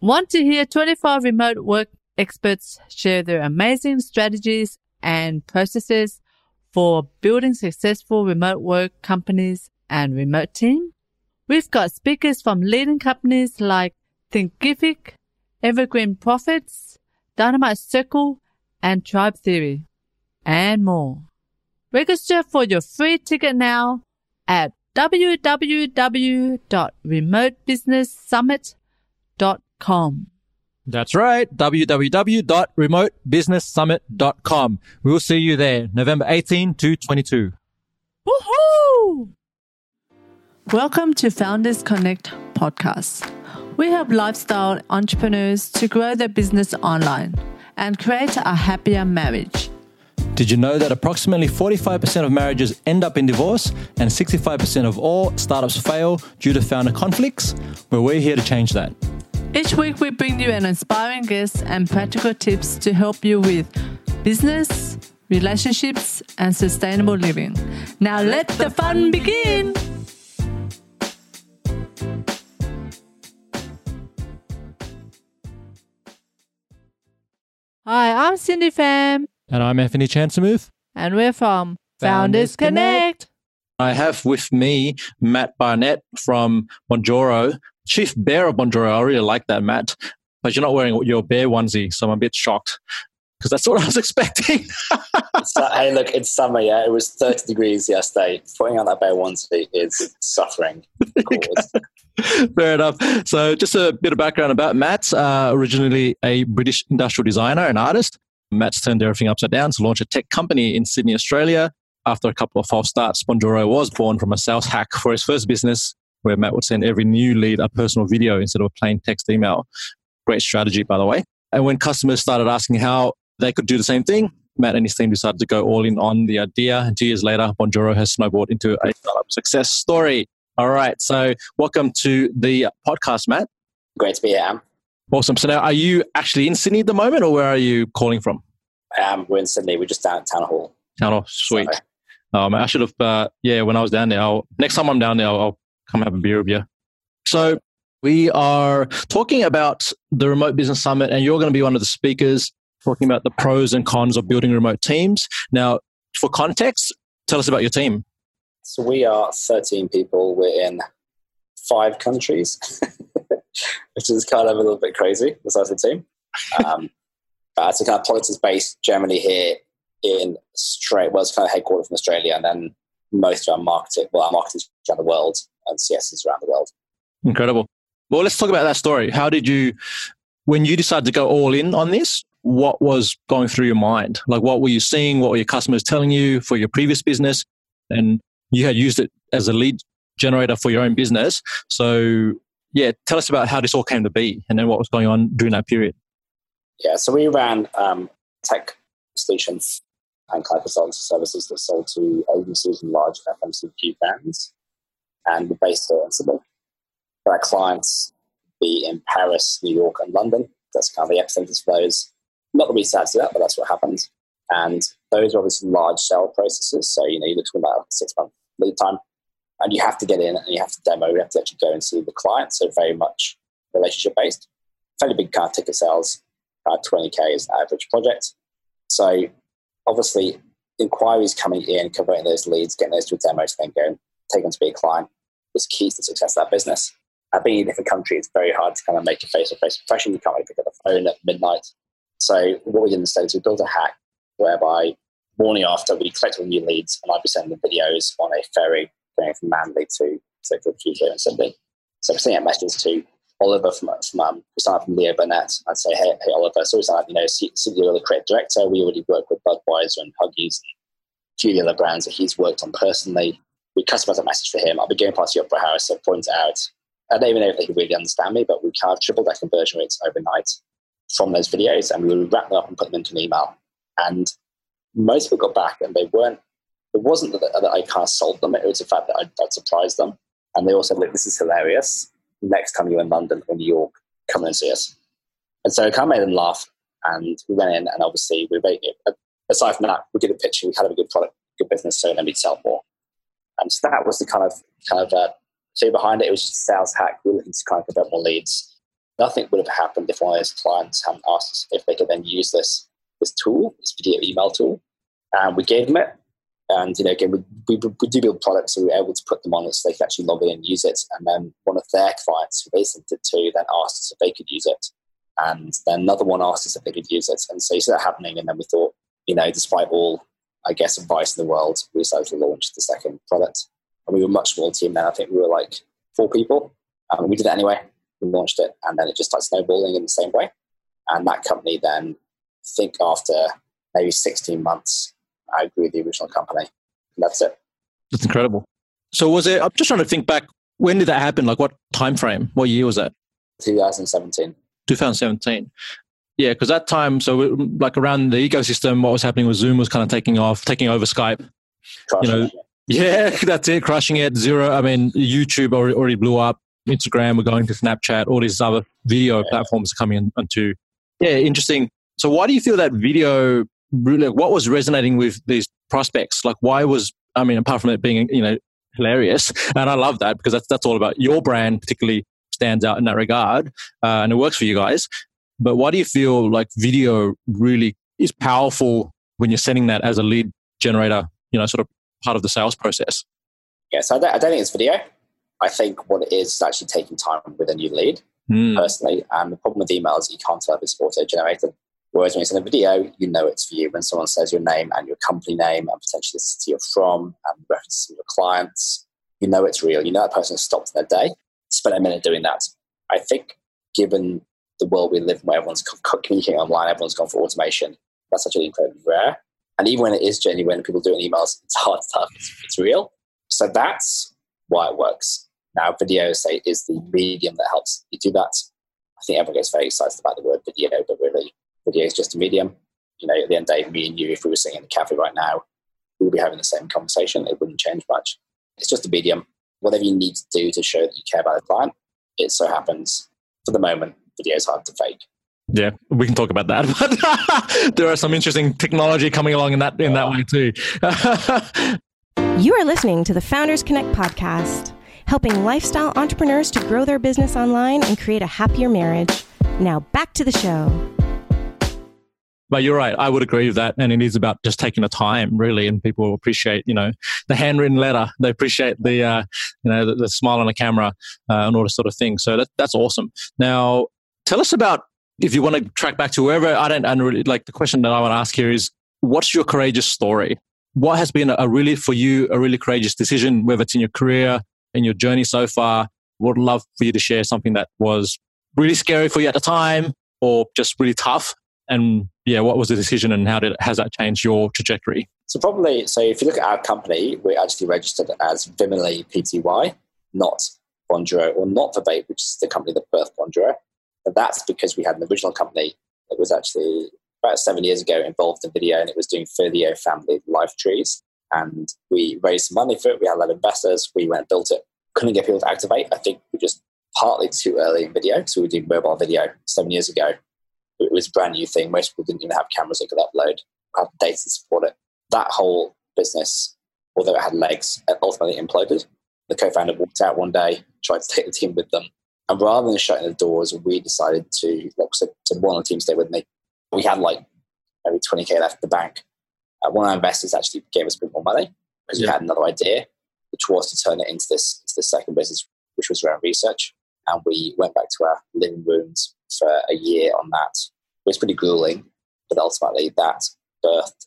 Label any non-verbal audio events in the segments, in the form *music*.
Want to hear 25 remote work experts share their amazing strategies and processes for building successful remote work companies and remote team? We've got speakers from leading companies like Thinkific, Evergreen Profits, Dynamite Circle, and Tribe Theory, and more. Register for your free ticket now at www.remotebusinesssummit.com. That's right. www.remotebusinesssummit.com. We'll see you there, November 18 to 22. Woohoo! Welcome to Founders Connect podcast. We help lifestyle entrepreneurs to grow their business online and create a happier marriage. Did you know that approximately 45% of marriages end up in divorce and 65% of all startups fail due to founder conflicts? Well, we're here to change that. Each week, we bring you an inspiring guest and practical tips to help you with business, relationships, and sustainable living. Now, let the fun begin! Hi, I'm Cindy Pham, And I'm Anthony Chansamuth. and we're from Founders Founders Connect. I have with me Matt Barnett from Bonjoro, chief bear of Bonjoro. I really like that, Matt. But you're not wearing your bear onesie, so I'm a bit shocked because that's *laughs* what I was expecting. So, hey, look, it's summer, yeah. It was 30 degrees yesterday. Putting on that bear onesie is suffering. *laughs* Fair enough. So, just a bit of background about Matt. Uh, originally a British industrial designer and artist. Matt's turned everything upside down to launch a tech company in Sydney, Australia. After a couple of false starts, Bonjoro was born from a sales hack for his first business, where Matt would send every new lead a personal video instead of a plain text email. Great strategy, by the way. And when customers started asking how they could do the same thing, Matt and his team decided to go all in on the idea. And two years later, Bonjoro has snowballed into a startup success story. All right. So, welcome to the podcast, Matt. Great to be here, Am. Awesome. So, now are you actually in Sydney at the moment, or where are you calling from? Um, we're in Sydney. We're just down at Town Hall. Town Hall. Sweet. So, Um, I should have, uh, yeah, when I was down there, I'll, next time I'm down there, I'll, I'll come have a beer with you. So, we are talking about the Remote Business Summit, and you're going to be one of the speakers talking about the pros and cons of building remote teams. Now, for context, tell us about your team. so we are 13 people. We're in five countries, *laughs* which is kind of a little bit crazy, the size of the team. Um, *laughs* but it's a kind of politics based Germany here in Australia. Well, it's kind of headquartered from Australia, and then most of our marketing, well, our marketing around the world, and CS is around the world. Incredible. Well, let's talk about that story. How did you, when you decided to go all in on this, what was going through your mind? Like, what were you seeing? What were your customers telling you for your previous business? And you had used it as a lead generator for your own business. So, yeah, tell us about how this all came to be and then what was going on during that period. Yeah, so we ran um, tech solutions and of consultancy services that sold to agencies and large FMCG brands, and we're based here in Sydney. For our clients, be in Paris, New York, and London. That's kind of the epicenter for those. Not that we sad that, but that's what happened. And those are obviously large sale processes. So, you know, you're talking about six month lead time. And you have to get in and you have to demo, you have to actually go and see the client. So, very much relationship based. Fairly big car ticket sales, uh, 20K is the average project. So, obviously, inquiries coming in, converting those leads, getting those to a demo to then go and take them to be a client is key to the success of that business. Uh, being in a different country, it's very hard to kind of make a face to face impression. You can't really pick up the phone at midnight. So, what we did instead is we built a hack whereby morning after we collect all new leads and I'd be sending videos on a ferry going from Manly to say to here in Sydney. So I'm sending out messages to Oliver from, from um, we up from Leo Burnett. I'd say, hey, hey Oliver, so we up, you know, CEO the creative director. We already work with Budweiser and Huggies and a few other brands that he's worked on personally. We customize a message for him. I'll be going past the Opera House, so point out. I don't even know if they can really understand me, but we kind of tripled our conversion rates overnight from those videos and we would wrap them up and put them into an email. And most people got back and they weren't, it wasn't that, that I kind of sold them, it was the fact that I'd, I'd surprised them. And they also said, look, this is hilarious. Next time you're in London or New York, come and see us. And so I kind of made them laugh. And we went in and obviously we made it, aside from that, we did a pitch, we had a good product, good business, so then we'd sell more. And so that was the kind of kind of uh, so behind it. It was just a sales hack. We were looking to kind of convert more leads. nothing would have happened if one of those clients hadn't asked us if they could then use this this tool, this video email tool, and we gave them it. And you know, again, we, we, we do build products, so we were able to put them on so they could actually log in and use it. And then one of their clients who they sent it to then asked us if they could use it, and then another one asked us if they could use it. And so you see that happening, and then we thought, you know, despite all, I guess, advice in the world, we decided to launch the second product. And we were a much smaller team then. I think we were like four people, and we did it anyway. We launched it, and then it just started snowballing in the same way. And that company then, I think after maybe 16 months, I grew the original company. And that's it. That's incredible. So was it? I'm just trying to think back. When did that happen? Like what time frame? What year was that? 2017. 2017. Yeah, because that time, so like around the ecosystem, what was happening was Zoom was kind of taking off, taking over Skype. Crushing you know, it. yeah, *laughs* that's it, crushing it. Zero. I mean, YouTube already, already blew up. Instagram, we're going to Snapchat. All these other video Yeah. platforms are coming into. Yeah, interesting. So, why do you feel that video? Really, what was resonating with these prospects? Like, why was I mean, apart from it being you know hilarious, *laughs* and I love that because that's that's all about your brand, particularly stands out in that regard, uh, and it works for you guys. But why do you feel like video really is powerful when you're sending that as a lead generator? You know, sort of part of the sales process. Yeah, so I don't, I don't think it's video. I think what it is is actually taking time with a new lead. Hmm. personally. And the problem with email is you can't tell if it's auto generated. Whereas when you send a video, you know it's for you. When someone says your name and your company name and potentially the city you're from and references to your clients, you know it's real. You know that person has stopped their day, spent a minute doing that. I think given the world we live in where everyone's co- co- communicating online, everyone's gone for automation, that's actually incredibly rare. And even when it is genuine, people do it in emails, it's hard to tell it's, it's real. So that's why it works. Now, video, say, is the medium that helps you do that. I think everyone gets very excited about the word video, but really, video is just a medium. You know, at the end of the day, me and you, if we were sitting in a cafe right now, we would be having the same conversation. It wouldn't change much. It's just a medium. Whatever you need to do to show that you care about the client, it so happens for the moment, video is hard to fake. Yeah, we can talk about that. *laughs* But there are some interesting technology coming along in that in that way too. *laughs* You are listening to the Founders Connect podcast, helping lifestyle entrepreneurs to grow their business online and create a happier marriage. Now back to the show. but you're right. I would agree with that, and it is about just taking the time, really. And people appreciate, you know, the handwritten letter. They appreciate the, uh, you know, the, the smile on the camera uh, and all this sort of thing. So that, that's awesome. Now, tell us about if you want to track back to wherever. I don't. Don't really like the question that I want to ask here is, what's your courageous story? What has been a really for you a really courageous decision, whether it's in your career, in your journey so far? Would love for you to share something that was really scary for you at the time, or just really tough. And yeah, what was the decision, and how did has that changed your trajectory? So probably, so if you look at our company, we're actually registered as Vimily Pty, not Bonjoro, or not Verbate, which is the company that birthed Bonjoro. And that's because we had an original company that was actually about seven years ago involved in video, and it was doing video family life trees. And we raised some money for it. We had a lot of investors. We went and built it. Couldn't get people to activate. I think we were just partly too early in video. So we were doing mobile video seven years ago. It was a brand new thing. Most people didn't even have cameras that could upload, have data to support it. That whole business, although it had legs, ultimately imploded. The co-founder walked out one day, tried to take the team with them, and rather than shutting the doors, we decided to, like, so, so one of the team stayed with me. We had like maybe 20k left at the bank. Uh, one of our investors actually gave us a bit more money because we had another idea, which was to turn it into this, into this second business, which was around research. And we went back to our living rooms for a year on that. It was pretty grueling, but ultimately that birthed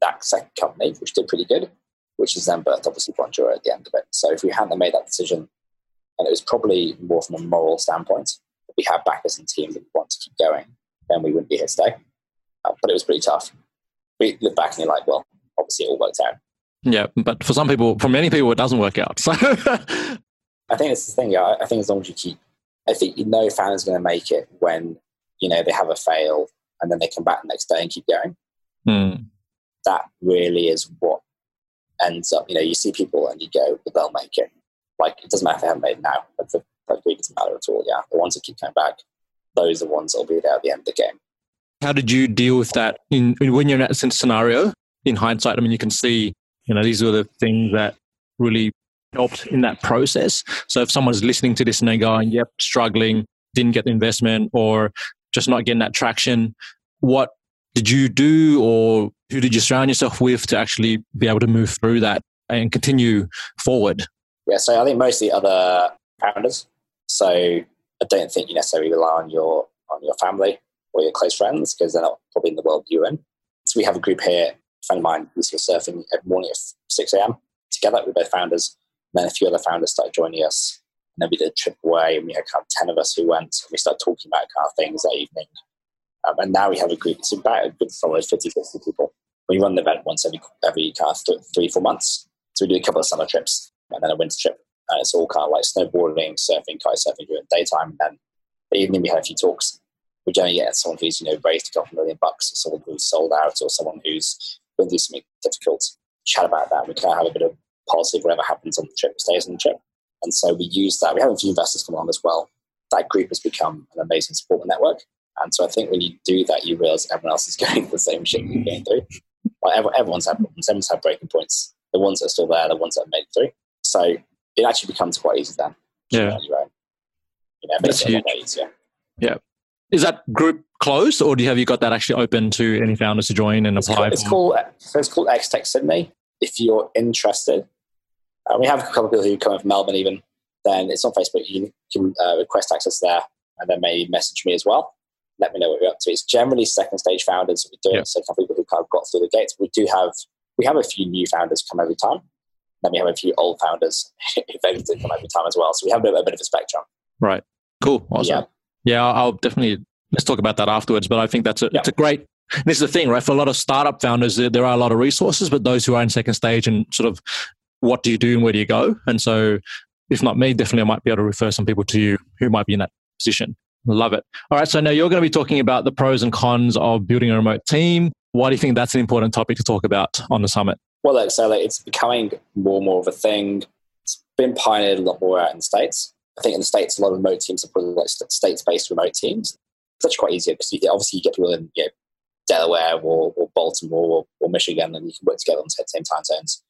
that second company, which did pretty good, which is then birthed obviously Bonjoro at the end of it. So if we hadn't made that decision, and it was probably more from a moral standpoint, if we had backers and team that want to keep going, then we wouldn't be here today. Uh, but it was pretty tough. We look back and you're like, well, obviously it all worked out. Yeah, but for some people, for many people, it doesn't work out. So *laughs* I think it's the thing. Yeah, I think as long as you keep, I think you know fans are going to make it when you know they have a fail and then they come back the next day and keep going. Hmm. That really is what ends up. You know, you see people and you go, well, they'll make it. Like it doesn't matter if they haven't made it now. But for like it doesn't matter at all. Yeah, the ones that keep coming back, those are the ones that'll be there at the end of the game. how did you deal with that in, in when you're in that scenario? In hindsight, I mean, you can see, you know, these are the things that really helped in that process. So if someone's listening to this and they're going, oh, "Yep, struggling," didn't get the investment or just not getting that traction, what did you do or who did you surround yourself with to actually be able to move through that and continue forward? Yeah, so I think mostly other founders. So I don't think you necessarily rely on your on your family or your close friends because they're not probably in the world you're in. So we have a group here, a friend of mine who's surfing every morning at 6 a.m. together. We're both founders. And then a few other founders started joining us. And then we did a trip away and we had kind of 10 of us who went and we started talking about kind of things that evening. Um, and now we have a group, it's about a good solid 50, 60 people. We run the event once every, every kind of th- three, four months. So we do a couple of summer trips and then a winter trip. And it's all kind of like snowboarding, surfing, kite surfing during daytime. And then the evening we had a few talks. We generally get someone who's, you know, raised a couple million bucks, or someone who's sold out, or someone who's been through something difficult. Chat about that. We kind of have a bit of of whatever happens on the trip stays on the trip. And so we use that. We have a few investors come along as well. That group has become an amazing support network. And so I think when you do that, you realize everyone else is *laughs* going through the same shit you're going through. Like everyone's had problems, everyone's had breaking points. The ones that are still there, the ones that have made it through. So it actually becomes quite easy then. Yeah. You know, That's it a lot huge. easier. Yeah. Is that group closed or do you have you got that actually open to any founders to join and It's, apply? called, it's called so it's called X Tech Sydney. If you're interested, uh, we have a couple of people who come from Melbourne even. Then it's on Facebook. You can uh, request access there, and then maybe message me as well. Let me know what you're up to. It's generally second stage founders that we do. Yeah. So a couple of people who kind of got through the gates. We do have we have a few new founders come every time. Then we have a few old founders *laughs* if they did come every time as well. So we have a bit, a bit of a spectrum. Right. Cool. Awesome. Yeah. Yeah, I'll, I'll definitely let's talk about that afterwards. But I think that's a Yeah. it's a great. This is the thing, right? For a lot of startup founders, there, there are a lot of resources, but those who are in second stage and sort of what do you do and where do you go? And so, if not me, definitely I might be able to refer some people to you who might be in that position. Love it. All right. So now you're going to be talking about the pros and cons of building a remote team. Why do you think that's an important topic to talk about on the summit? Well, like, so like, it's becoming more and more of a thing. It's been pioneered a lot more out in the States. I think in the States, a lot of remote teams are probably like states-based remote teams. It's actually quite easier because obviously you get people in you know, Delaware or, or Baltimore or, or Michigan and you can work together on the same time zones.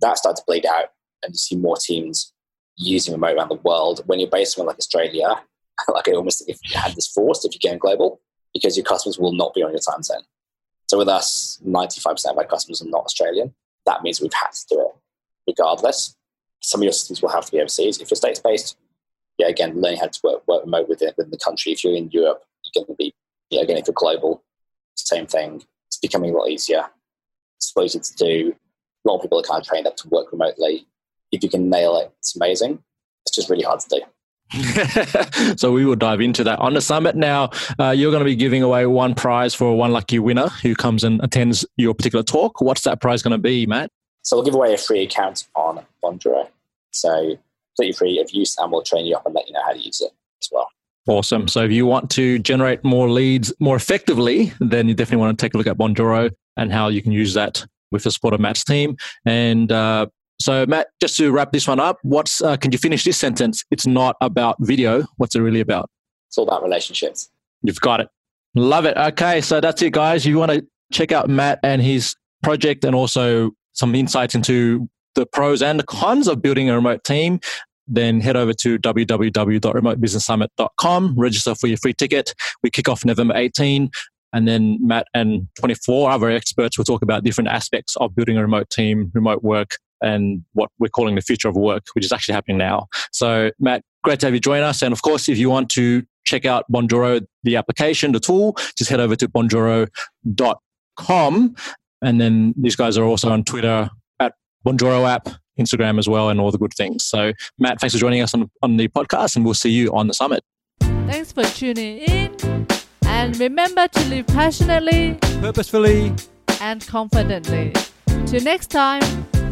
That started to bleed out and you see more teams using remote around the world. When you're based somewhere like Australia, *laughs* like it almost if you had this forced if you're going global because your customers will not be on your time zone. So with us, 95% of our customers are not Australian. That means we've had to do it regardless. Some of your systems will have to be overseas. If you're states based, yeah, again, learning how to work, work remote within, within the country. If you're in Europe, you're going to be, yeah, again, if you're global, same thing. It's becoming a lot easier. It's supposed to do. A lot of people are kind of trained up to work remotely. If you can nail it, it's amazing. It's just really hard to do. *laughs* so we will dive into that on the summit. Now, uh, you're going to be giving away one prize for one lucky winner who comes and attends your particular talk. What's that prize going to be, Matt? So we'll give away a free account on Bonjoro. So completely free of use, and we'll train you up and let you know how to use it as well. Awesome. So if you want to generate more leads more effectively, then you definitely want to take a look at Bonjoro and how you can use that with the support of Matt's team. And uh, so, Matt, just to wrap this one up, what's uh, can you finish this sentence? It's not about video. What's it really about? It's all about relationships. You've got it. Love it. Okay, so that's it, guys. If you want to check out Matt and his project and also some insights into the pros and the cons of building a remote team, then head over to www.remotebusinesssummit.com, register for your free ticket. We kick off November 18. And then Matt and 24 other experts will talk about different aspects of building a remote team, remote work, and what we're calling the future of work, which is actually happening now. So, Matt, great to have you join us. And of course, if you want to check out Bonjoro, the application, the tool, just head over to bonjoro.com. And then these guys are also on Twitter at Bonjoro app, Instagram as well, and all the good things. So, Matt, thanks for joining us on, on the podcast, and we'll see you on the summit. Thanks for tuning in. And remember to live passionately purposefully and confidently. Till next time,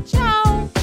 Ciao.